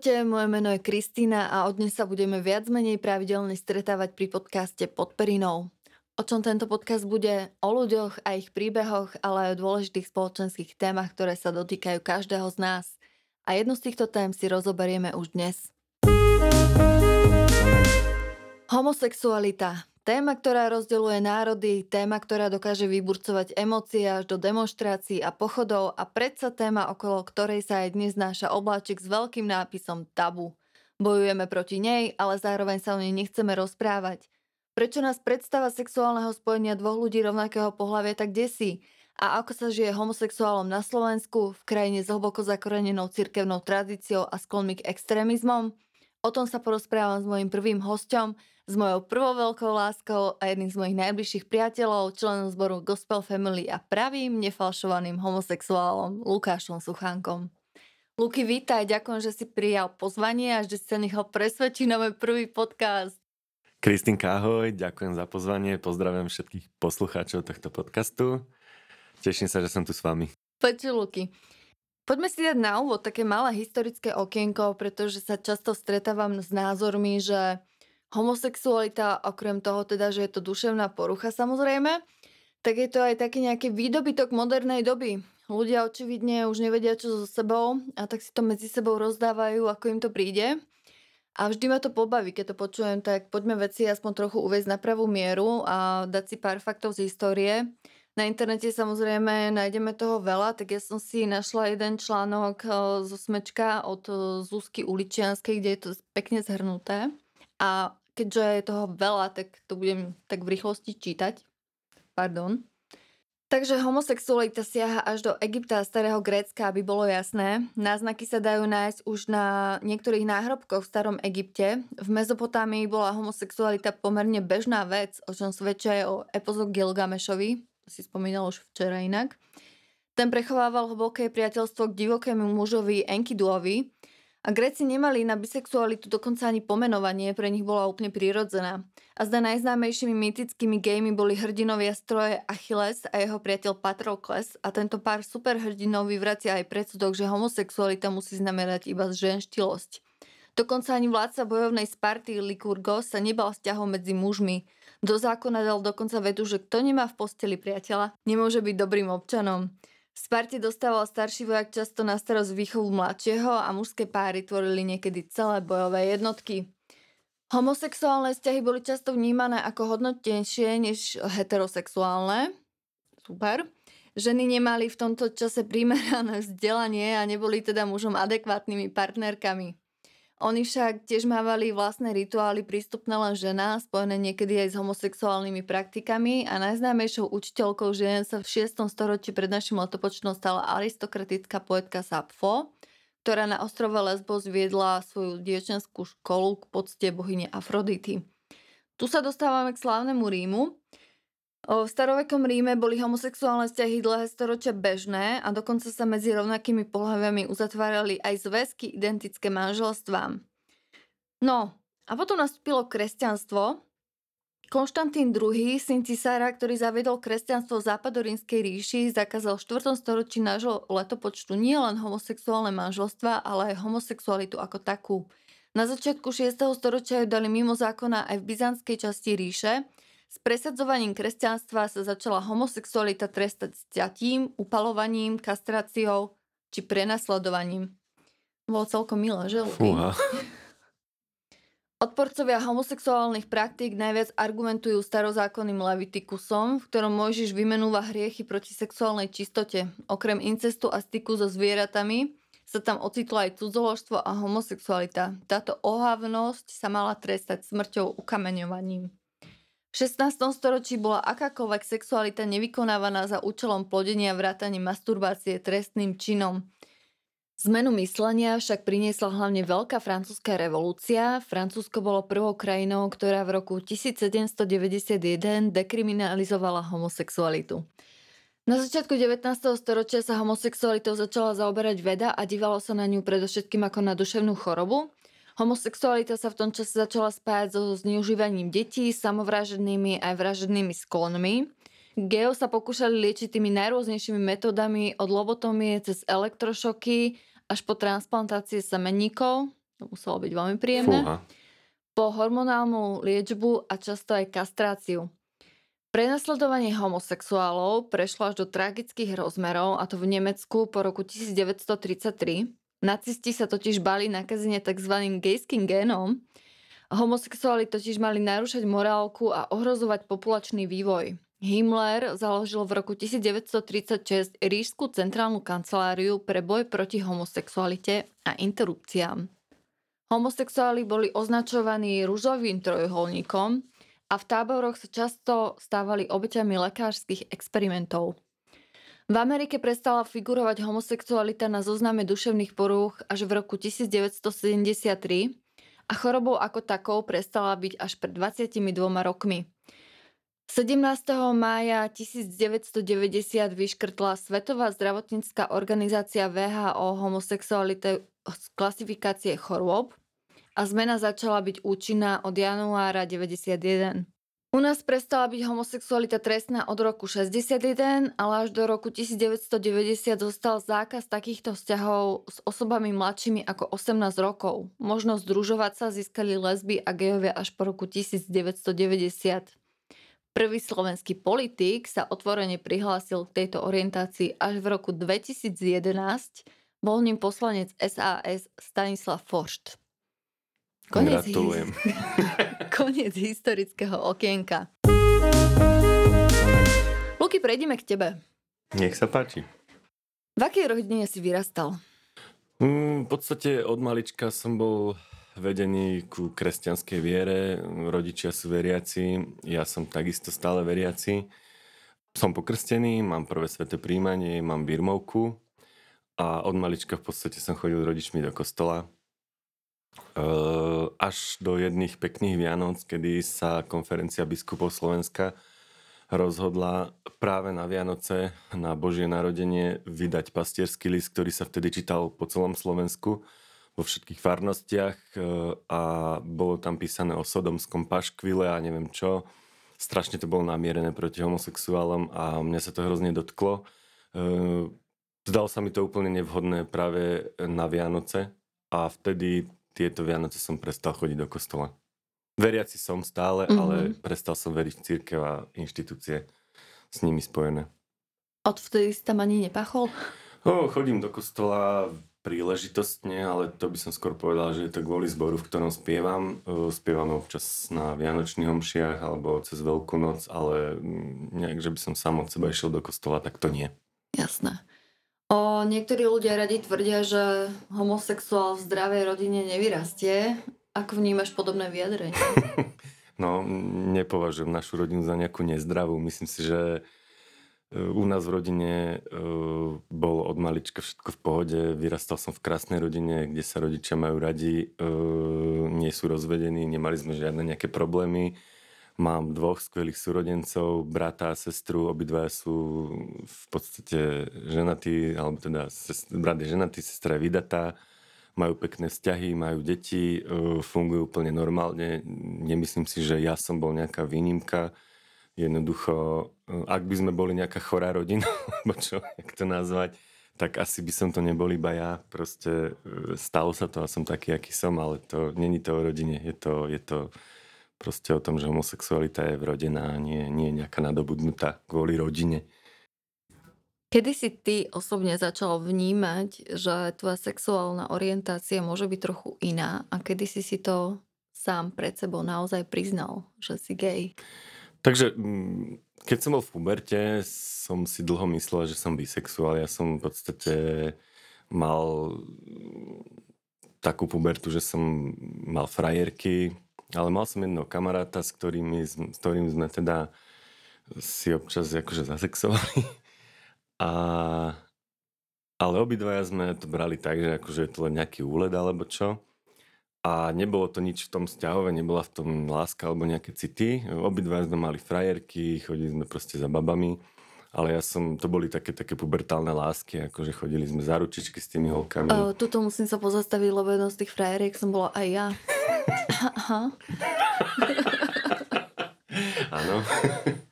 Ahojte, moje meno je Kristýna a od dnes sa budeme viac menej pravidelne stretávať pri podcaste Pod perinou. O čom tento podcast bude? O ľuďoch a ich príbehoch, ale aj o dôležitých spoločenských témach, ktoré sa dotýkajú každého z nás. A jednu z týchto tém si rozoberieme už dnes. Homosexualita. Téma, ktorá rozdeľuje národy, téma, ktorá dokáže vyburcovať emócie až do demonstrácií a pochodov a predsa téma, okolo ktorej sa aj dnes náša obláčik s veľkým nápisom tabu. Bojujeme proti nej, ale zároveň sa o nej nechceme rozprávať. Prečo nás predstava sexuálneho spojenia dvoch ľudí rovnakého pohľavia tak desí? A ako sa žije homosexuálom na Slovensku, v krajine s hlboko zakorenenou cirkevnou tradíciou a sklonmi k extrémizmom? O tom sa porozprávam s mojim prvým hosťom, s mojou prvou veľkou láskou a jedným z mojich najbližších priateľov, členom zboru Gospel Family a pravým nefalšovaným homosexuálom Lukášom Suchánkom. Luky, vítaj, ďakujem, že si prijal pozvanie a že si sa nechal presvedčiť na môj prvý podcast. Kristinka, ahoj, ďakujem za pozvanie, pozdravujem všetkých poslucháčov tohto podcastu. Teším sa, že som tu s vami. Poďte, Luky. Poďme si dať na úvod také malé historické okienko, pretože sa často stretávam s názormi, že homosexualita, okrem toho teda, že je to duševná porucha samozrejme, tak je to aj taký nejaký výdobytok modernej doby. Ľudia očividne už nevedia, čo so sebou a tak si to medzi sebou rozdávajú, ako im to príde. A vždy ma to pobaví, keď to počujem, tak poďme veci aspoň trochu uvieť na pravú mieru a dať si pár faktov z histórie. Na internete samozrejme nájdeme toho veľa, tak ja som si našla jeden článok eh, zo Smečka od eh, Zuzky Uličianskej, kde je to pekne zhrnuté. A keďže je toho veľa, tak to budem tak v rýchlosti čítať. Pardon. Takže homosexualita siaha až do Egypta a starého Grécka, aby bolo jasné. Náznaky sa dajú nájsť už na niektorých náhrobkoch v starom Egypte. V Mezopotámii bola homosexualita pomerne bežná vec, o čom svedčia aj o epozu Gilgamešovi, si spomínal už včera inak. Ten prechovával hlboké priateľstvo k divokému mužovi Enkiduovi a Gréci nemali na bisexualitu dokonca ani pomenovanie, pre nich bola úplne prirodzená. A zda najznámejšími mýtickými gejmi boli hrdinovia stroje Achilles a jeho priateľ Patrokles a tento pár superhrdinov vyvracia aj predsudok, že homosexualita musí znamenať iba ženštilosť. Dokonca ani vládca bojovnej Sparty Lykurgos sa nebal vzťahov medzi mužmi. Do zákona dal dokonca vetu, že kto nemá v posteli priateľa, nemôže byť dobrým občanom. Sparte dostával starší vojak často na starosť výchovu mladšieho a mužské páry tvorili niekedy celé bojové jednotky. Homosexuálne vzťahy boli často vnímané ako hodnotnejšie než heterosexuálne. Super. Ženy nemali v tomto čase primerané vzdelanie a neboli teda mužom adekvátnymi partnerkami. Oni však tiež mávali vlastné rituály prístupné len žena, spojené niekedy aj s homosexuálnymi praktikami a najznámejšou učiteľkou žien sa v 6. storočí pred našim letopočtom stala aristokratická poetka Sapfo, ktorá na ostrove Lesbos viedla svoju dievčenskú školu k pocte bohyne Afrodity. Tu sa dostávame k slávnemu Rímu, v starovekom Ríme boli homosexuálne vzťahy dlhé storočia bežné a dokonca sa medzi rovnakými pohľaviami uzatvárali aj zväzky identické manželstvám. No, a potom nastúpilo kresťanstvo. Konštantín II, syn cisára, ktorý zaviedol kresťanstvo v západorínskej ríši, zakázal v 4. storočí nášho letopočtu nie len homosexuálne manželstva, ale aj homosexualitu ako takú. Na začiatku 6. storočia ju dali mimo zákona aj v byzantskej časti ríše, s presadzovaním kresťanstva sa začala homosexualita trestať sťatím, upalovaním, kastráciou či prenasledovaním. Bolo celkom milé, že? Fúha. Odporcovia homosexuálnych praktík najviac argumentujú starozákonným Levitikusom, v ktorom Mojžiš vymenúva hriechy proti sexuálnej čistote. Okrem incestu a styku so zvieratami sa tam ocitlo aj cudzoložstvo a homosexualita. Táto ohavnosť sa mala trestať smrťou ukameňovaním. V 16. storočí bola akákoľvek sexualita nevykonávaná za účelom plodenia vrátane masturbácie trestným činom. Zmenu myslenia však priniesla hlavne Veľká francúzska revolúcia. Francúzsko bolo prvou krajinou, ktorá v roku 1791 dekriminalizovala homosexualitu. Na začiatku 19. storočia sa homosexualitou začala zaoberať veda a dívalo sa na ňu predovšetkým ako na duševnú chorobu. Homosexualita sa v tom čase začala spájať so zneužívaním detí, samovražednými aj vražednými sklonmi. Geo sa pokúšali liečiť tými najrôznejšími metódami od lobotomie cez elektrošoky až po transplantácie semenníkov. To muselo byť veľmi príjemné. Fúha. Po hormonálnu liečbu a často aj kastráciu. Prenasledovanie homosexuálov prešlo až do tragických rozmerov, a to v Nemecku po roku 1933. Nacisti sa totiž bali nakazenie tzv. gejským génom. Homosexuáli totiž mali narúšať morálku a ohrozovať populačný vývoj. Himmler založil v roku 1936 Rížskú centrálnu kanceláriu pre boj proti homosexualite a interrupciám. Homosexuáli boli označovaní rúžovým trojuholníkom a v táboroch sa často stávali obeťami lekárskych experimentov. V Amerike prestala figurovať homosexualita na zozname duševných porúch až v roku 1973 a chorobou ako takou prestala byť až pred 22 rokmi. 17. mája 1990 vyškrtla Svetová zdravotnícká organizácia VHO homosexualite z klasifikácie chorôb a zmena začala byť účinná od januára 91. U nás prestala byť homosexualita trestná od roku 61, ale až do roku 1990 zostal zákaz takýchto vzťahov s osobami mladšími ako 18 rokov. Možnosť združovať sa získali lesby a gejovia až po roku 1990. Prvý slovenský politik sa otvorene prihlásil k tejto orientácii až v roku 2011. Bol ním poslanec SAS Stanislav Foršt. Konec Gratulujem. Koniec historického okienka. Luky, prejdeme k tebe. Nech sa páči. V akej rodine si vyrastal? Mm, v podstate od malička som bol vedení ku kresťanskej viere, rodičia sú veriaci, ja som takisto stále veriaci. Som pokrstený, mám prvé sveté príjmanie, mám birmovku a od malička v podstate som chodil s rodičmi do kostola. Až do jedných pekných Vianoc, kedy sa konferencia biskupov Slovenska rozhodla práve na Vianoce, na Božie narodenie, vydať pastierský list, ktorý sa vtedy čítal po celom Slovensku vo všetkých farnostiach a bolo tam písané o sodomskom paškvile a neviem čo. Strašne to bolo namierené proti homosexuálom a mňa sa to hrozne dotklo. Zdalo sa mi to úplne nevhodné práve na Vianoce a vtedy tieto Vianoce som prestal chodiť do kostola. Veriaci som stále, mm-hmm. ale prestal som veriť v církev a inštitúcie s nimi spojené. Odvtedy si tam ani nepachol? Oh, chodím do kostola príležitostne, ale to by som skôr povedal, že je to kvôli zboru, v ktorom spievam. Spievam občas na Vianočných homšiach alebo cez Veľkú noc, ale nejak, že by som sám od seba išiel do kostola, tak to nie. Jasné. O, niektorí ľudia radi tvrdia, že homosexuál v zdravej rodine nevyrastie. Ako vnímaš podobné vyjadrenie? no, nepovažujem našu rodinu za nejakú nezdravú. Myslím si, že u nás v rodine uh, bolo od malička všetko v pohode. Vyrastal som v krásnej rodine, kde sa rodičia majú radi, uh, nie sú rozvedení, nemali sme žiadne nejaké problémy. Mám dvoch skvelých súrodencov, brata a sestru, obidva sú v podstate ženatí, alebo teda sest, brat je ženatý, sestra je vydatá, majú pekné vzťahy, majú deti, uh, fungujú úplne normálne. Nemyslím si, že ja som bol nejaká výnimka Jednoducho, eh, ak by sme boli nejaká chorá rodina, alebo čo, jak to nazvať, tak asi by som to nebol iba ja. Proste eh, stalo sa to a som taký, aký som, ale to není to o rodine. Je to, je to proste o tom, že homosexualita je vrodená a nie, nie je nejaká nadobudnutá kvôli rodine. Kedy si ty osobne začal vnímať, že tvoja sexuálna orientácia môže byť trochu iná a kedy si si to sám pred sebou naozaj priznal, že si gay? Takže mm, keď som bol v puberte, som si dlho myslel, že som bisexuál. Ja som v podstate mal takú pubertu, že som mal frajerky, ale mal som jedného kamaráta, s, ktorými, s ktorým sme teda si občas akože zasexovali. A, ale obidvaja sme to brali tak, že akože je to len nejaký úled alebo čo a nebolo to nič v tom vzťahove, nebola v tom láska alebo nejaké city. Obidva sme mali frajerky, chodili sme proste za babami, ale ja som, to boli také, také pubertálne lásky, akože chodili sme za ručičky s tými holkami. Uh, tuto musím sa pozastaviť, lebo jednou z tých frajeriek som bola aj ja. Áno.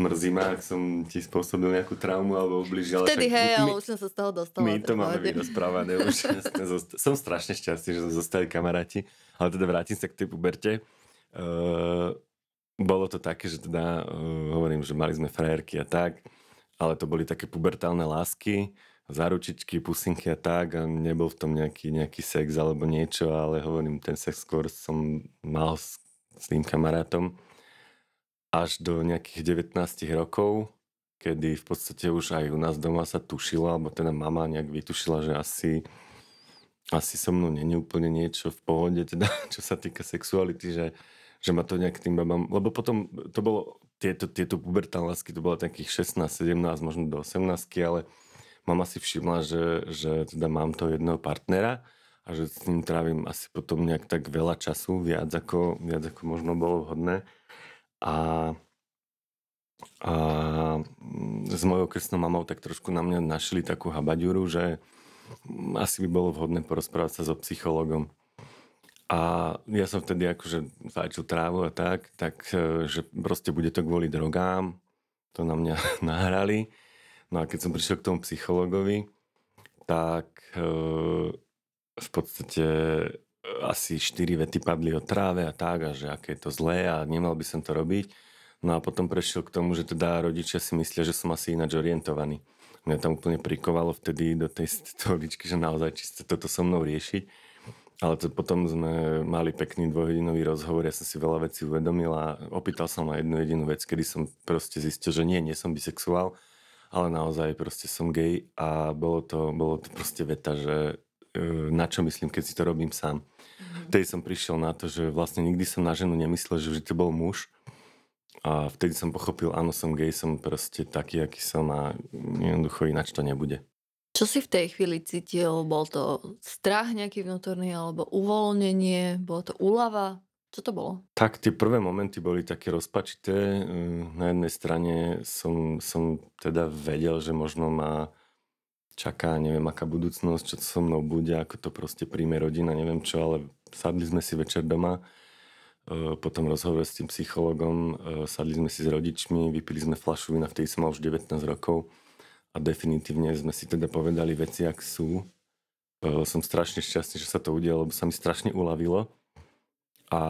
mrzí ma, ak som ti spôsobil nejakú traumu alebo ubližil. Vtedy však hej, my- ale už som sa z toho dostala. My to máme vyrozprávané už. Som strašne šťastný, že sme zostali kamaráti. Ale teda vrátim sa k tej puberte. Uh, bolo to také, že teda uh, hovorím, že mali sme frajerky a tak, ale to boli také pubertálne lásky, záručičky, pusinky a tak a nebol v tom nejaký, nejaký sex alebo niečo, ale hovorím, ten sex skôr som mal s, s tým kamarátom až do nejakých 19 rokov, kedy v podstate už aj u nás doma sa tušilo, alebo teda mama nejak vytušila, že asi, asi so mnou není úplne niečo v pohode, teda čo sa týka sexuality, že, že ma to nejak tým babám, lebo potom to bolo, tieto, tieto pubertálne lásky, to bolo takých 16, 17, možno do 18, ale mama si všimla, že, že teda mám to jedného partnera a že s ním trávim asi potom nejak tak veľa času, viac ako, viac ako možno bolo vhodné. A, a s mojou krstnou mamou tak trošku na mňa našli takú habaďuru, že asi by bolo vhodné porozprávať sa so psychologom. A ja som vtedy akože fajčil trávu a tak, tak e, že proste bude to kvôli drogám. To na mňa nahrali. No a keď som prišiel k tomu psychologovi, tak e, v podstate e, asi 4 vety padli o tráve a tak a že aké je to zlé a nemal by som to robiť. No a potom prešiel k tomu, že teda rodičia si myslia, že som asi ináč orientovaný. Mňa tam úplne prikovalo vtedy do tej stoličky, že naozaj či toto so mnou riešiť. Ale to potom sme mali pekný dvojhodinový rozhovor, ja som si veľa vecí uvedomil a opýtal som na jednu jedinú vec, kedy som proste zistil, že nie, nie som bisexuál, ale naozaj proste som gay a bolo to, bolo to proste veta, že e, na čo myslím, keď si to robím sám. Vtedy som prišiel na to, že vlastne nikdy som na ženu nemyslel, že vždy to bol muž. A vtedy som pochopil, áno, som gay, som proste taký, aký som a jednoducho ináč to nebude. Čo si v tej chvíli cítil? Bol to strach nejaký vnútorný, alebo uvoľnenie? Bolo to úlava? Čo to bolo? Tak tie prvé momenty boli také rozpačité. Na jednej strane som, som teda vedel, že možno ma čaká, neviem, aká budúcnosť, čo so mnou bude, ako to proste príjme rodina, neviem čo, ale sadli sme si večer doma, e, potom rozhovor s tým psychologom, e, sadli sme si s rodičmi, vypili sme flašu vína, vtedy som mal už 19 rokov a definitívne sme si teda povedali veci, ak sú. E, Som strašne šťastný, že sa to udialo, lebo sa mi strašne uľavilo. A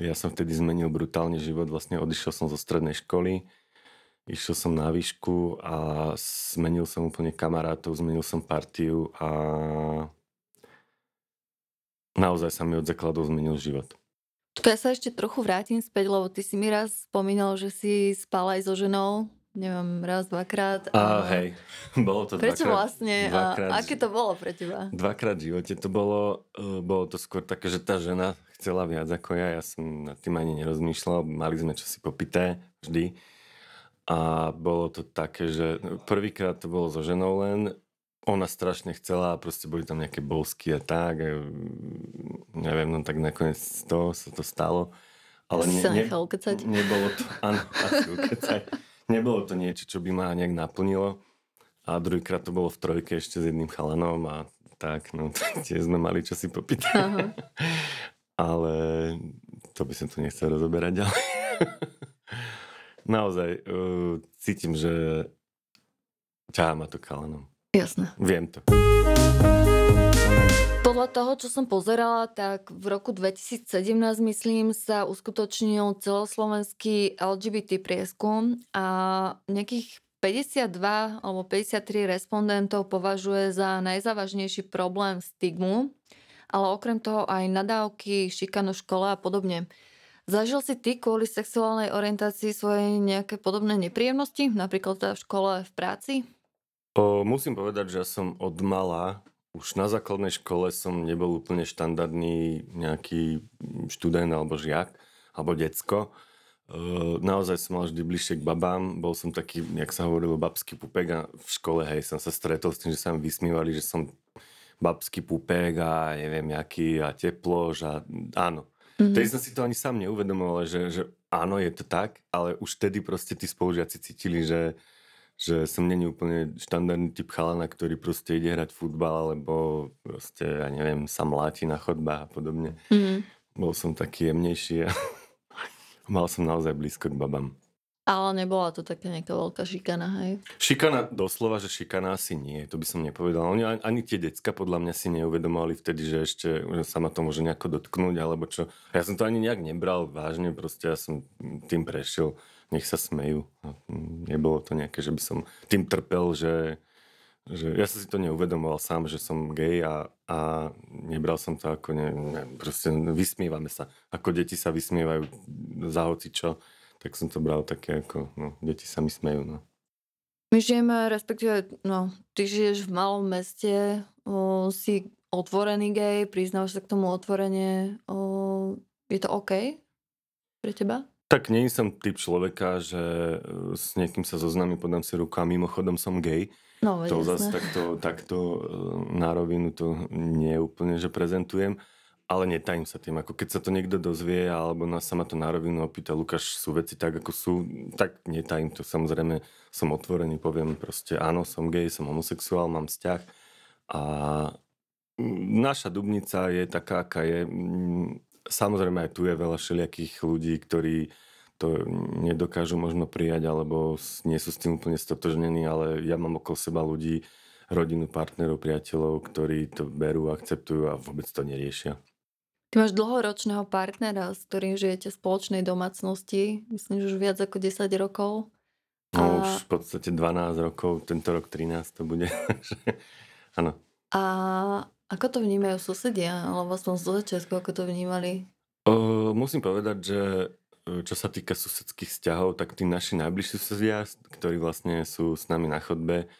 ja som vtedy zmenil brutálne život, vlastne odišiel som zo strednej školy, išiel som na výšku a zmenil som úplne kamarátov, zmenil som partiu a naozaj sa mi od základov zmenil život. Ja sa ešte trochu vrátim späť, lebo ty si mi raz spomínal, že si spal aj so ženou. Neviem, raz, dvakrát. A hej, bolo to Prečo dvakrát, vlastne? dvakrát, A aké to bolo pre teba? Dvakrát v živote to bolo, eh, bolo to skôr také, že tá žena chcela viac ako ja, ja som nad tým ani nerozmýšľal, mali sme čosi popité vždy. A bolo to také, že prvýkrát to bolo so ženou len, ona strašne chcela a proste boli tam nejaké bosky a tak, a, neviem, no tak nakoniec to sa to stalo. Ale ne, ne, nechal ukecať? nebolo to, áno, asi ukecať. Nebolo to niečo, čo by ma nejak naplnilo. A druhýkrát to bolo v trojke ešte s jedným chalanom a tak, no tiež sme mali čosi popýtať. Aha. Ale to by som tu nechcel rozoberať ďalej. Naozaj uh, cítim, že ťahá ma to kalanom. Jasné. Viem to. Podľa toho, čo som pozerala, tak v roku 2017, myslím, sa uskutočnil celoslovenský LGBT prieskum a nejakých 52 alebo 53 respondentov považuje za najzávažnejší problém stigmu, ale okrem toho aj nadávky, šikanu v škole a podobne. Zažil si ty kvôli sexuálnej orientácii svoje nejaké podobné nepríjemnosti, napríklad teda v škole, v práci? O, musím povedať, že som od mala, už na základnej škole som nebol úplne štandardný nejaký študent alebo žiak, alebo decko. Naozaj som mal vždy bližšie k babám. Bol som taký, jak sa hovorilo, babský pupek a v škole, hej, som sa stretol s tým, že sa mi vysmívali, že som babský pupek a neviem, jaký a teplož a áno. Mhm. Vtedy som si to ani sám neuvedomoval, že, že áno, je to tak, ale už vtedy proste tí spolužiaci cítili, že, že som není úplne štandardný typ chalana, ktorý proste ide hrať futbal, alebo proste, ja neviem, sa mláti na chodbách a podobne. Mhm. Bol som taký jemnejší a mal som naozaj blízko k babám. Ale nebola to taká nejaká veľká šikana, hej? Šikana, doslova, že šikana asi nie, to by som nepovedal. Oni ani, ani tie decka podľa mňa si neuvedomovali vtedy, že ešte že sa ma to môže nejako dotknúť, alebo čo. Ja som to ani nejak nebral vážne, proste ja som tým prešiel, nech sa smejú. Nebolo to nejaké, že by som tým trpel, že, že ja som si to neuvedomoval sám, že som gay a, a nebral som to ako, ne, ne, proste vysmievame sa. Ako deti sa vysmievajú za hoci čo tak som to bral také ako, no, deti sa mi smejú, no. My žijeme, respektíve, no, ty žiješ v malom meste, o, si otvorený gay, priznávaš sa k tomu otvorene, o, je to OK pre teba? Tak nie som typ človeka, že e, s niekým sa zoznamím, podám si ruku a mimochodom som gay. No, to zase takto, takto e, na rovinu to nie je úplne, že prezentujem ale netajím sa tým. Ako keď sa to niekto dozvie, alebo nás sa ma to na rovinu opýta, Lukáš, sú veci tak, ako sú, tak netajím to. Samozrejme, som otvorený, poviem proste, áno, som gay, som homosexuál, mám vzťah a naša Dubnica je taká, aká je. Samozrejme, aj tu je veľa všelijakých ľudí, ktorí to nedokážu možno prijať, alebo nie sú s tým úplne stotožnení, ale ja mám okolo seba ľudí, rodinu, partnerov, priateľov, ktorí to berú, akceptujú a vôbec to neriešia. Ty máš dlhoročného partnera, s ktorým žijete v spoločnej domácnosti, myslím, že už viac ako 10 rokov. No už v podstate 12 rokov, tento rok 13 to bude. Áno. A ako to vnímajú susedia? Alebo aspoň z začiatku, ako to vnímali? O, musím povedať, že e, čo sa týka susedských vzťahov, tak tí naši najbližší susedia, ktorí vlastne sú s nami na chodbe,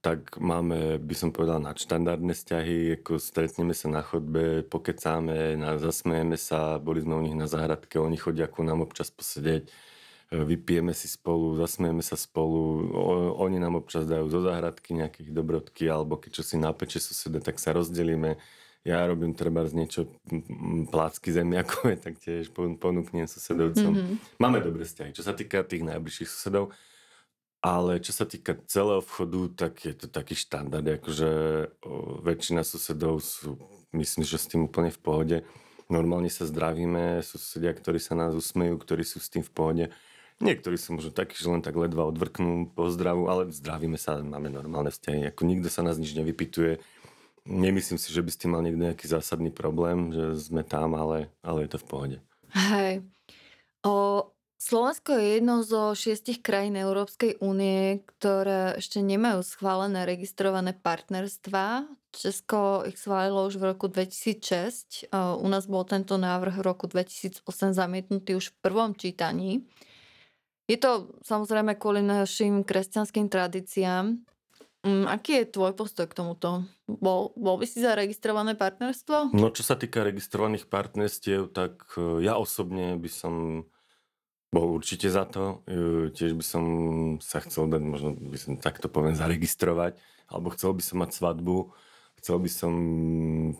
tak máme, by som povedal, nadštandardné vzťahy, ako stretneme sa na chodbe, pokecáme, zasmejeme sa, boli sme u nich na záhradke, oni chodia ku nám občas posedieť, vypijeme si spolu, zasmejeme sa spolu, oni nám občas dajú zo záhradky nejakých dobrodky, alebo keď čo si napeče susede, tak sa rozdelíme. Ja robím treba z niečo plácky zemiakové, tak tiež ponúknem susedovcom. Mm-hmm. Máme dobré vzťahy. Čo sa týka tých najbližších susedov, ale čo sa týka celého vchodu, tak je to taký štandard, akože väčšina susedov sú, myslím, že s tým úplne v pohode. Normálne sa zdravíme, susedia, ktorí sa nás usmejú, ktorí sú s tým v pohode. Niektorí sú možno takí, že len tak ledva odvrknú pozdravu, ale zdravíme sa, máme normálne vzťahy. Ako nikto sa nás nič nevypituje. Nemyslím si, že by s tým mal niekto nejaký zásadný problém, že sme tam, ale, ale je to v pohode. Hej. O, Slovensko je jednou zo šiestich krajín Európskej únie, ktoré ešte nemajú schválené registrované partnerstva. Česko ich schválilo už v roku 2006. U nás bol tento návrh v roku 2008 zamietnutý už v prvom čítaní. Je to samozrejme kvôli našim kresťanským tradíciám. Mm, aký je tvoj postoj k tomuto? Bol, bol by si za registrované partnerstvo? No čo sa týka registrovaných partnerstiev, tak e, ja osobne by som bol určite za to. E, tiež by som sa chcel dať, možno by som takto poviem, zaregistrovať. Alebo chcel by som mať svadbu. Chcel by som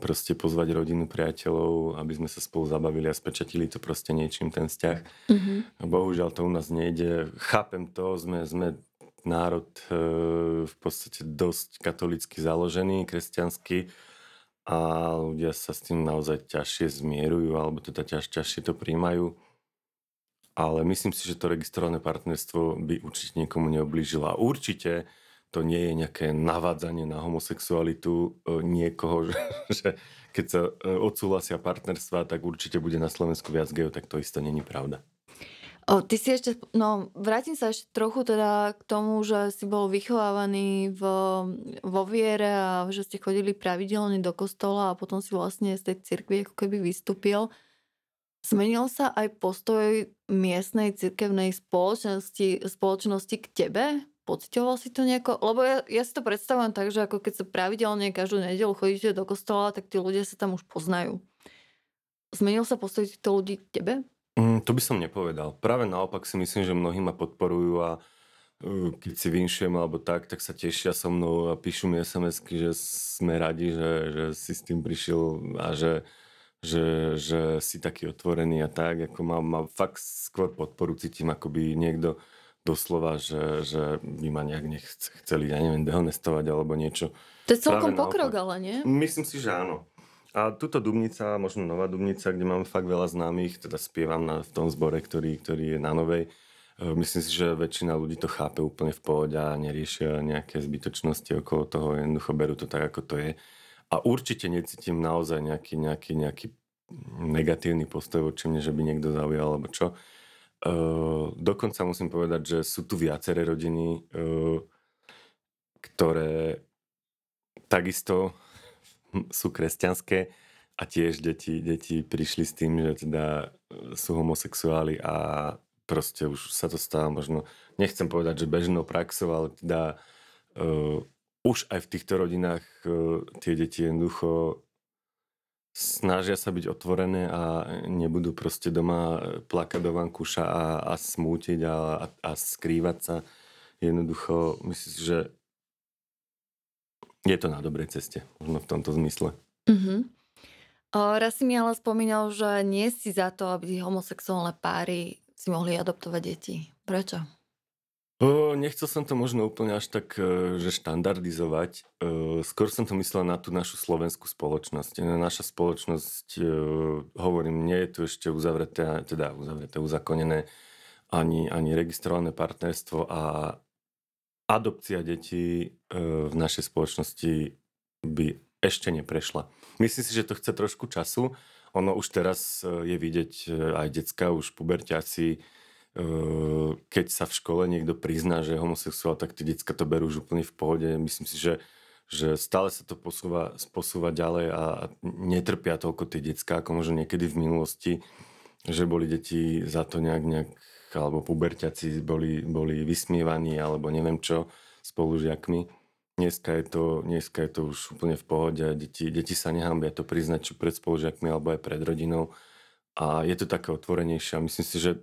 proste pozvať rodinu, priateľov, aby sme sa spolu zabavili a spečatili to proste niečím, ten vzťah. Mm-hmm. Bohužiaľ to u nás nejde. Chápem to, sme, sme národ e, v podstate dosť katolicky založený, kresťanský a ľudia sa s tým naozaj ťažšie zmierujú, alebo teda ťaž, ťažšie to príjmajú ale myslím si, že to registrované partnerstvo by určite niekomu neoblížilo. A určite to nie je nejaké navádzanie na homosexualitu e, niekoho, že, že keď sa e, odsúhlasia partnerstva, tak určite bude na Slovensku viac gejov, tak to isto není pravda. O, ty si ešte, no vrátim sa ešte trochu teda k tomu, že si bol vychovávaný vo, vo viere a že ste chodili pravidelne do kostola a potom si vlastne z tej cirkvi ako keby vystúpil. Zmenil sa aj postoj miestnej cirkevnej spoločnosti, spoločnosti k tebe? Pocitoval si to nejako? Lebo ja, ja si to predstavujem tak, že ako keď sa pravidelne každú nedelu chodíte do kostola, tak tí ľudia sa tam už poznajú. Zmenil sa postoj týchto ľudí tebe? Mm, to by som nepovedal. Práve naopak si myslím, že mnohí ma podporujú a uh, keď si vinšujem alebo tak, tak sa tešia so mnou a píšu mi sms že sme radi, že, že si s tým prišiel a že že, že si taký otvorený a tak, ako mám, mám fakt skôr podporu, cítim akoby niekto doslova, že, že by ma nejak nechceli, ja neviem, dehonestovať alebo niečo. To je celkom pokrok, ale nie? Myslím si, že áno. A túto Dubnica, možno Nová Dubnica, kde mám fakt veľa známych, teda spievam na, v tom zbore, ktorý, ktorý je na Novej, E, myslím si, že väčšina ľudí to chápe úplne v pohode a neriešia nejaké zbytočnosti okolo toho, jednoducho berú to tak, ako to je. A určite necítim naozaj nejaký, nejaký, nejaký negatívny postoj voči mne, že by niekto zaujal alebo čo. Uh, dokonca musím povedať, že sú tu viaceré rodiny, uh, ktoré takisto sú kresťanské a tiež deti, deti prišli s tým, že teda sú homosexuáli a proste už sa to stáva možno, nechcem povedať, že bežnou praxou, ale teda uh, už aj v týchto rodinách uh, tie deti jednoducho snažia sa byť otvorené a nebudú proste doma plakať do vankúša a, a smútiť a, a, a skrývať sa. Jednoducho, myslím si, že je to na dobrej ceste, možno v tomto zmysle. Uh-huh. O, raz si mi ale spomínal, že nie si za to, aby homosexuálne páry si mohli adoptovať deti. Prečo? O, nechcel som to možno úplne až tak, e, že štandardizovať. O, skôr som to myslel na tú našu slovenskú spoločnosť. Naša spoločnosť, e, hovorím, nie je tu ešte uzavreté, teda uzavreté, uzakonené ani, ani registrované partnerstvo a adopcia detí v našej spoločnosti by ešte neprešla. Myslím si, že to chce trošku času. Ono už teraz je vidieť aj decka, už puberťáci, keď sa v škole niekto prizná, že je homosexuál, tak tie decka to berú už úplne v pohode. Myslím si, že, že stále sa to posúva, posúva ďalej a netrpia toľko tie decka, ako možno niekedy v minulosti, že boli deti za to nejak, nejak alebo puberťaci boli, boli vysmievaní, alebo neviem čo, spolužiakmi. Dneska je, to, dneska je to už úplne v pohode. Deti, deti sa nehambia to priznať, či pred spolužiakmi, alebo aj pred rodinou. A je to také otvorenejšie. A myslím si, že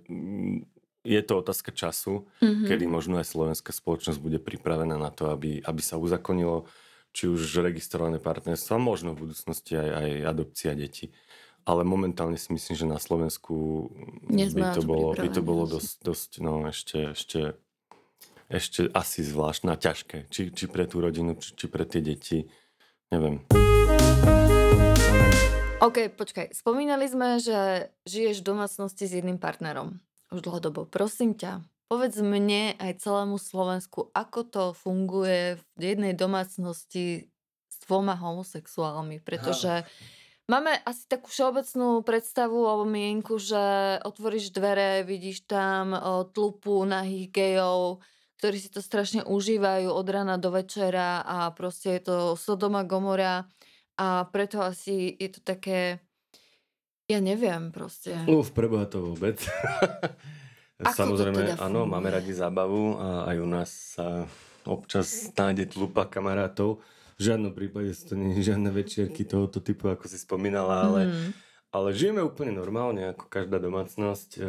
je to otázka času, mm-hmm. kedy možno aj slovenská spoločnosť bude pripravená na to, aby, aby sa uzakonilo či už registrované partnerstvo, možno v budúcnosti aj, aj adopcia detí. Ale momentálne si myslím, že na Slovensku by to, bolo, by to bolo dosť, dosť no ešte, ešte, ešte asi zvláštne a ťažké. Či, či pre tú rodinu, či, či pre tie deti. Neviem. OK, počkaj. Spomínali sme, že žiješ v domácnosti s jedným partnerom už dlhodobo. Prosím ťa, povedz mne aj celému Slovensku, ako to funguje v jednej domácnosti s dvoma homosexuálmi, pretože máme asi takú všeobecnú predstavu alebo mienku, že otvoríš dvere, vidíš tam tlupu nahých gejov, ktorí si to strašne užívajú od rána do večera a proste je to Sodoma Gomora a preto asi je to také ja neviem proste. Uf, preboha to vôbec. Samozrejme, teda áno, máme radi zábavu a aj u nás sa občas nájde tlupa kamarátov. V žiadnom prípade sú to nie žiadne večierky tohoto typu, ako si spomínala, ale, mm. ale žijeme úplne normálne, ako každá domácnosť. E,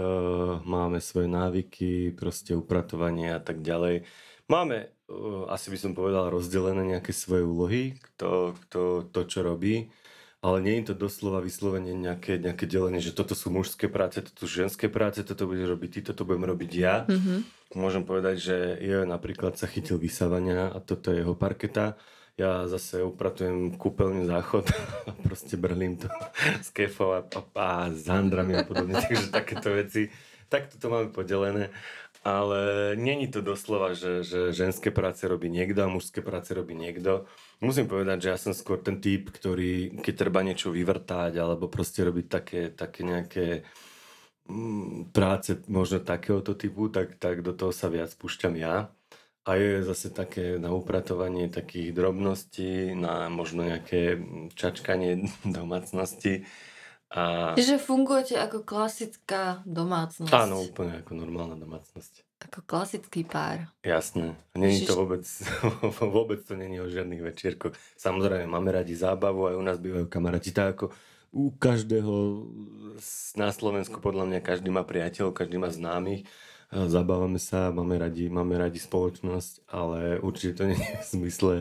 máme svoje návyky, proste upratovanie a tak ďalej. Máme, e, asi by som povedal, rozdelené nejaké svoje úlohy, kto, kto to, čo robí ale nie je to doslova vyslovene nejaké, nejaké delenie, že toto sú mužské práce, toto sú ženské práce, toto bude robiť ty, toto budem robiť ja. Mm-hmm. Môžem povedať, že je napríklad sa chytil vysávania a toto je jeho parketa. Ja zase upratujem kúpeľný záchod a proste brlím to s kefou a, a, a s handrami a podobne, takže takéto veci. Takto to máme podelené ale není to doslova, že, že ženské práce robí niekto a mužské práce robí niekto. Musím povedať, že ja som skôr ten typ, ktorý keď treba niečo vyvrtať alebo proste robiť také, také nejaké mm, práce možno takéhoto typu, tak, tak do toho sa viac púšťam ja. A je zase také na upratovanie takých drobností, na možno nejaké čačkanie domácnosti a... Čiže fungujete ako klasická domácnosť. Áno, úplne ako normálna domácnosť. Ako klasický pár. Jasné. Není to vôbec, vôbec to není o žiadnych večierkoch. Samozrejme, máme radi zábavu, aj u nás bývajú kamaráti. Tak ako u každého na Slovensku podľa mňa každý má priateľ, každý má známych. Zabávame sa, máme radi, máme radi spoločnosť, ale určite to nie je v zmysle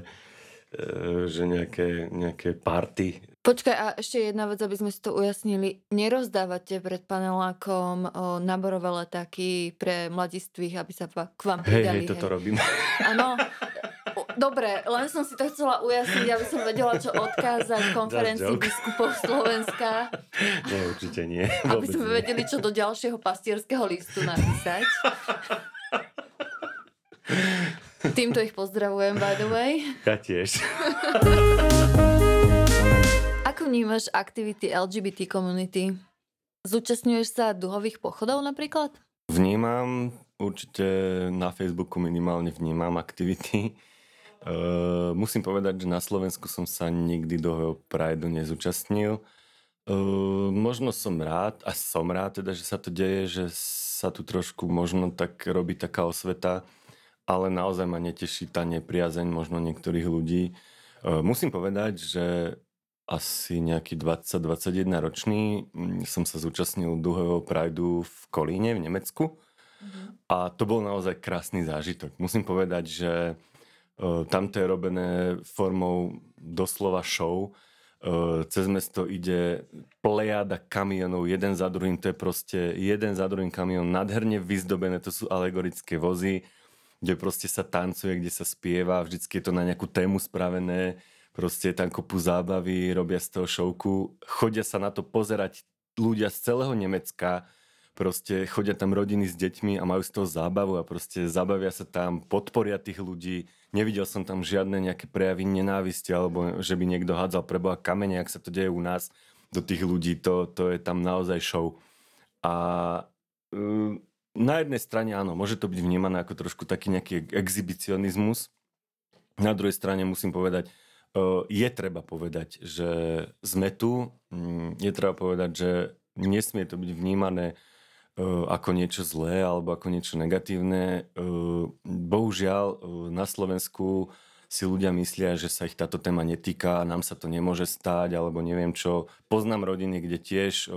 E, že nejaké, nejaké party. Počkaj, a ešte jedna vec, aby sme si to ujasnili. Nerozdávate pred panelákom o, naborové letáky pre mladistvých, aby sa k vám pridali? Hej, hej, toto robím. Áno. Dobre, len som si to chcela ujasniť, aby som vedela, čo odkázať konferencii biskupov Slovenska. Nie, určite nie. Aby sme nie. vedeli, čo do ďalšieho pastierského listu napísať. Týmto ich pozdravujem, by the way. Ja tiež. Ako vnímaš aktivity LGBT komunity? Zúčastňuješ sa duhových pochodov napríklad? Vnímam, určite na Facebooku minimálne vnímam aktivity. Uh, musím povedať, že na Slovensku som sa nikdy do Prideu nezúčastnil. Uh, možno som rád, a som rád teda, že sa to deje, že sa tu trošku možno tak robí taká osveta, ale naozaj ma neteší tá nepriazeň možno niektorých ľudí. Uh, musím povedať, že asi nejaký 20-21 ročný. Mm, som sa zúčastnil duhového Prideu v Kolíne v Nemecku. A to bol naozaj krásny zážitok. Musím povedať, že uh, tamto je robené formou doslova show. Uh, cez mesto ide plejada kamionov, jeden za druhým, to je proste jeden za druhým kamión, nádherne vyzdobené, to sú alegorické vozy, kde proste sa tancuje, kde sa spieva, vždycky je to na nejakú tému spravené, proste je tam kopu zábavy, robia z toho šovku, chodia sa na to pozerať ľudia z celého Nemecka, proste chodia tam rodiny s deťmi a majú z toho zábavu a proste zabavia sa tam, podporia tých ľudí. Nevidel som tam žiadne nejaké prejavy nenávisti alebo že by niekto hádzal preboha kamene, ak sa to deje u nás do tých ľudí, to, to je tam naozaj show. A uh, na jednej strane áno, môže to byť vnímané ako trošku taký nejaký exhibicionizmus. Na druhej strane musím povedať, je treba povedať, že sme tu, mm, je treba povedať, že nesmie to byť vnímané ako niečo zlé alebo ako niečo negatívne. Bohužiaľ na Slovensku si ľudia myslia, že sa ich táto téma netýka, nám sa to nemôže stať, alebo neviem čo. Poznám rodiny, kde tiež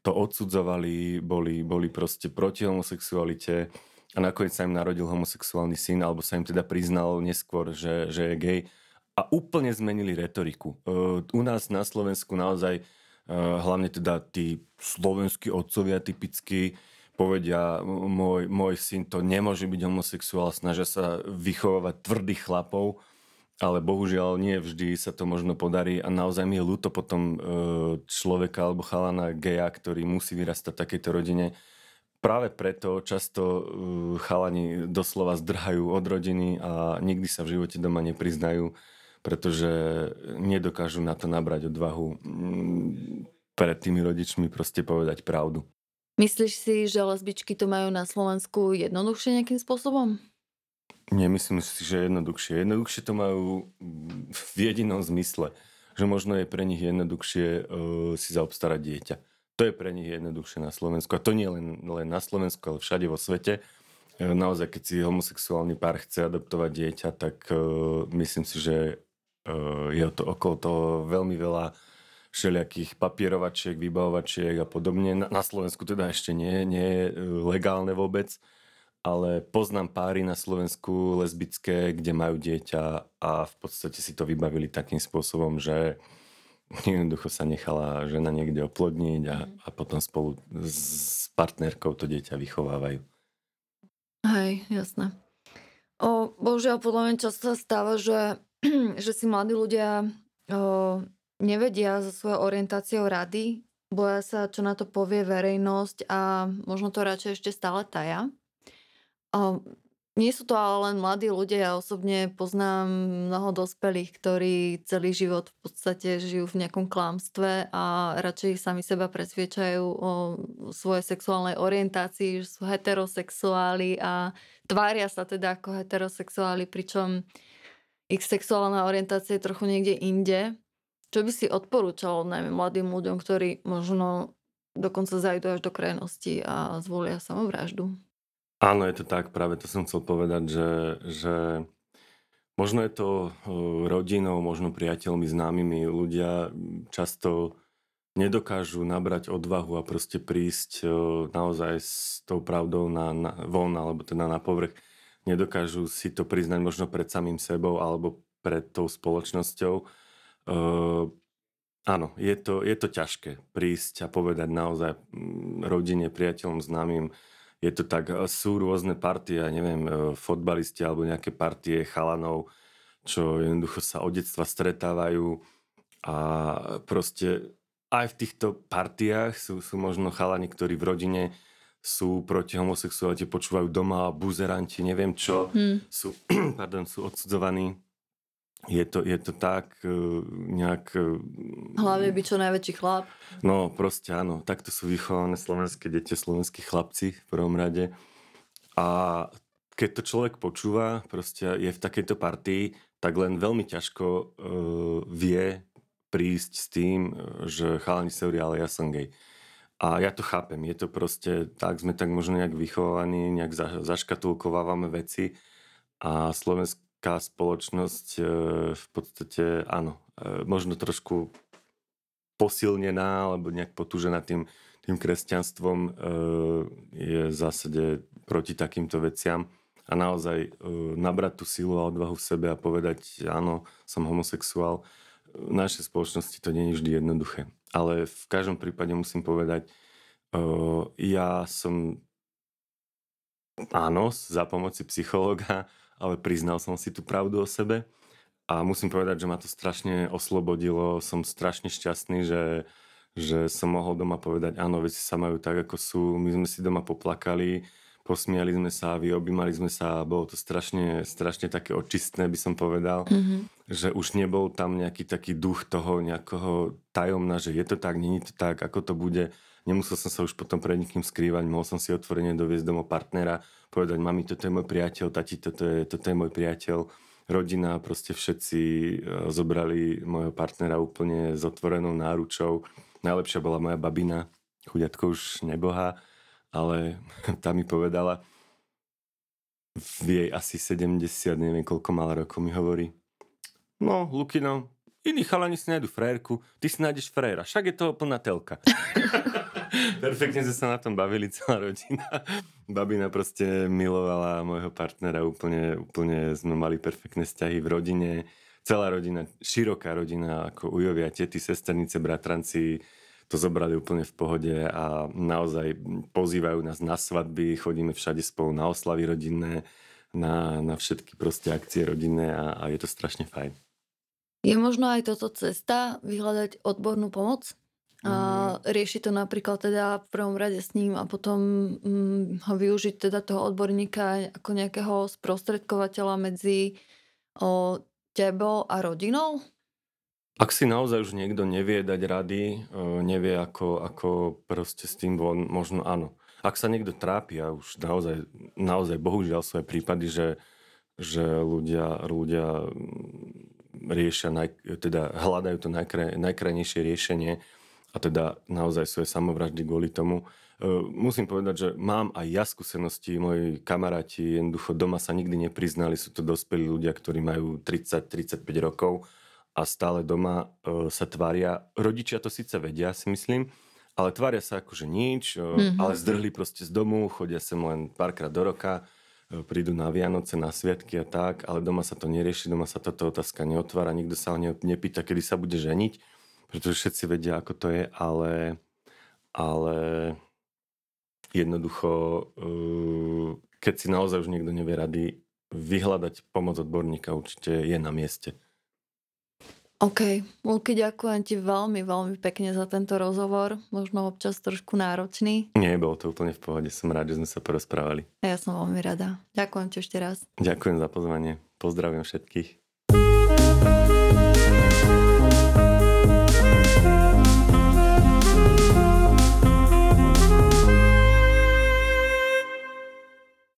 to odsudzovali, boli, boli proste proti homosexualite a nakoniec sa im narodil homosexuálny syn, alebo sa im teda priznal neskôr, že, že je gay a úplne zmenili retoriku. U nás na Slovensku naozaj hlavne teda tí slovenskí otcovia typicky povedia, môj, môj syn to nemôže byť homosexuál, snažia sa vychovávať tvrdých chlapov, ale bohužiaľ nie vždy sa to možno podarí a naozaj mi je ľúto potom človeka alebo chalana geja, ktorý musí vyrastať v takejto rodine. Práve preto často chalani doslova zdrhajú od rodiny a nikdy sa v živote doma nepriznajú pretože nedokážu na to nabrať odvahu mm, pred tými rodičmi proste povedať pravdu. Myslíš si, že lesbičky to majú na Slovensku jednoduchšie nejakým spôsobom? Nemyslím si, že jednoduchšie. Jednoduchšie to majú v jedinom zmysle, že možno je pre nich jednoduchšie uh, si zaobstarať dieťa. To je pre nich jednoduchšie na Slovensku. A to nie len, len na Slovensku, ale všade vo svete. Uh, naozaj, keď si homosexuálny pár chce adoptovať dieťa, tak uh, myslím si, že je to okolo toho veľmi veľa všelijakých papierovačiek, vybavovačiek a podobne. Na, na Slovensku teda ešte nie, nie je legálne vôbec, ale poznám páry na Slovensku lesbické, kde majú dieťa a v podstate si to vybavili takým spôsobom, že jednoducho sa nechala žena niekde oplodniť a, a potom spolu s partnerkou to dieťa vychovávajú. Hej, jasné. O, bohužiaľ, podľa mňa často sa stáva, že, že si mladí ľudia o, nevedia so svojou orientáciou rady, boja sa, čo na to povie verejnosť a možno to radšej ešte stále taja. O, nie sú to ale len mladí ľudia, ja osobne poznám mnoho dospelých, ktorí celý život v podstate žijú v nejakom klamstve a radšej sami seba presviečajú o svojej sexuálnej orientácii, že sú heterosexuáli a tvária sa teda ako heterosexuáli, pričom ich sexuálna orientácia je trochu niekde inde. Čo by si odporúčal najmä mladým ľuďom, ktorí možno dokonca zajdu až do krajnosti a zvolia samovraždu? Áno, je to tak, práve to som chcel povedať, že, že možno je to rodinou, možno priateľmi, známymi ľudia často nedokážu nabrať odvahu a proste prísť naozaj s tou pravdou na, na von, alebo teda na povrch. Nedokážu si to priznať možno pred samým sebou alebo pred tou spoločnosťou. Uh, áno, je to, je to ťažké prísť a povedať naozaj rodine, priateľom, známym, je to tak, e, sú rôzne partie, neviem, e, fotbalisti alebo nejaké partie chalanov, čo jednoducho sa od detstva stretávajú a proste aj v týchto partiách sú, sú možno chalani, ktorí v rodine sú proti homosexualite, počúvajú doma buzeranti, neviem čo, hmm. sú, pardon, sú odsudzovaní. Je to, je to tak e, nejak... Hlavne by čo najväčší chlap. No proste áno, takto sú vychované slovenské deti, slovenskí chlapci v prvom rade. A keď to človek počúva, proste je v takejto partii, tak len veľmi ťažko uh, vie prísť s tým, že chalani sa ale ja som gay. A ja to chápem, je to proste, tak sme tak možno nejak vychovaní, nejak za, zaškatulkovávame veci a slovenská spoločnosť e, v podstate, áno, e, možno trošku posilnená alebo nejak potúžená tým, tým kresťanstvom e, je v zásade proti takýmto veciam. A naozaj nabrať tú silu a odvahu v sebe a povedať, áno, som homosexuál, v našej spoločnosti to nie je vždy jednoduché. Ale v každom prípade musím povedať, ja som áno, za pomoci psychológa, ale priznal som si tú pravdu o sebe a musím povedať, že ma to strašne oslobodilo. Som strašne šťastný, že, že som mohol doma povedať, áno, veci sa majú tak, ako sú. My sme si doma poplakali, posmiali sme sa, vyobímali sme sa, bolo to strašne, strašne také očistné, by som povedal, mm-hmm. že už nebol tam nejaký taký duch toho nejakého tajomna, že je to tak, není to tak, ako to bude. Nemusel som sa už potom pred nikým skrývať, mohol som si otvorene doviezť domov partnera, povedať, mami, toto je môj priateľ, tati, toto je, toto je môj priateľ, rodina, proste všetci e, zobrali môjho partnera úplne s otvorenou náručou. Najlepšia bola moja babina, chuďatko už neboha, ale tá mi povedala, v jej asi 70, neviem koľko mala rokov, mi hovorí, no, Lukino, iní chalani si nájdu frérku, ty si nájdeš fréra, však je to plná telka. Perfektne sme sa na tom bavili, celá rodina. Babina proste milovala môjho partnera, úplne, úplne sme mali perfektné vzťahy v rodine. Celá rodina, široká rodina, ako ujovia, tety, sesternice, bratranci, to zobrali úplne v pohode a naozaj pozývajú nás na svadby, chodíme všade spolu na oslavy rodinné, na, na všetky proste akcie rodinné a, a je to strašne fajn. Je možno aj toto cesta vyhľadať odbornú pomoc? A mhm. riešiť to napríklad teda v prvom rade s ním a potom hm, ho využiť teda toho odborníka ako nejakého sprostredkovateľa medzi o, tebou a rodinou? Ak si naozaj už niekto nevie dať rady, e, nevie ako, ako proste s tým von, možno áno. Ak sa niekto trápi a už naozaj, naozaj bohužiaľ sú aj prípady, že, že ľudia, ľudia mm, riešia, naj, teda hľadajú to najkraj, najkrajnejšie riešenie a teda naozaj sú aj samovraždy kvôli tomu. E, musím povedať, že mám aj ja skúsenosti, moji kamaráti jednoducho doma sa nikdy nepriznali, sú to dospelí ľudia, ktorí majú 30-35 rokov a stále doma e, sa tvária, rodičia to síce vedia, si myslím, ale tvária sa ako, že nič, e, mm-hmm. ale zdrhli proste z domu, chodia sem len párkrát do roka, e, prídu na Vianoce, na sviatky a tak, ale doma sa to nerieši, doma sa táto otázka neotvára, nikto sa ho nepýta, kedy sa bude ženiť, pretože všetci vedia, ako to je, ale, ale jednoducho, e, keď si naozaj už niekto nevie rady, vyhľadať pomoc odborníka určite je na mieste. OK. Luky, ďakujem ti veľmi, veľmi pekne za tento rozhovor. Možno občas trošku náročný. Nie, bolo to úplne v pohode. Som rád, že sme sa porozprávali. Ja som veľmi rada. Ďakujem ti ešte raz. Ďakujem za pozvanie. Pozdravím všetkých.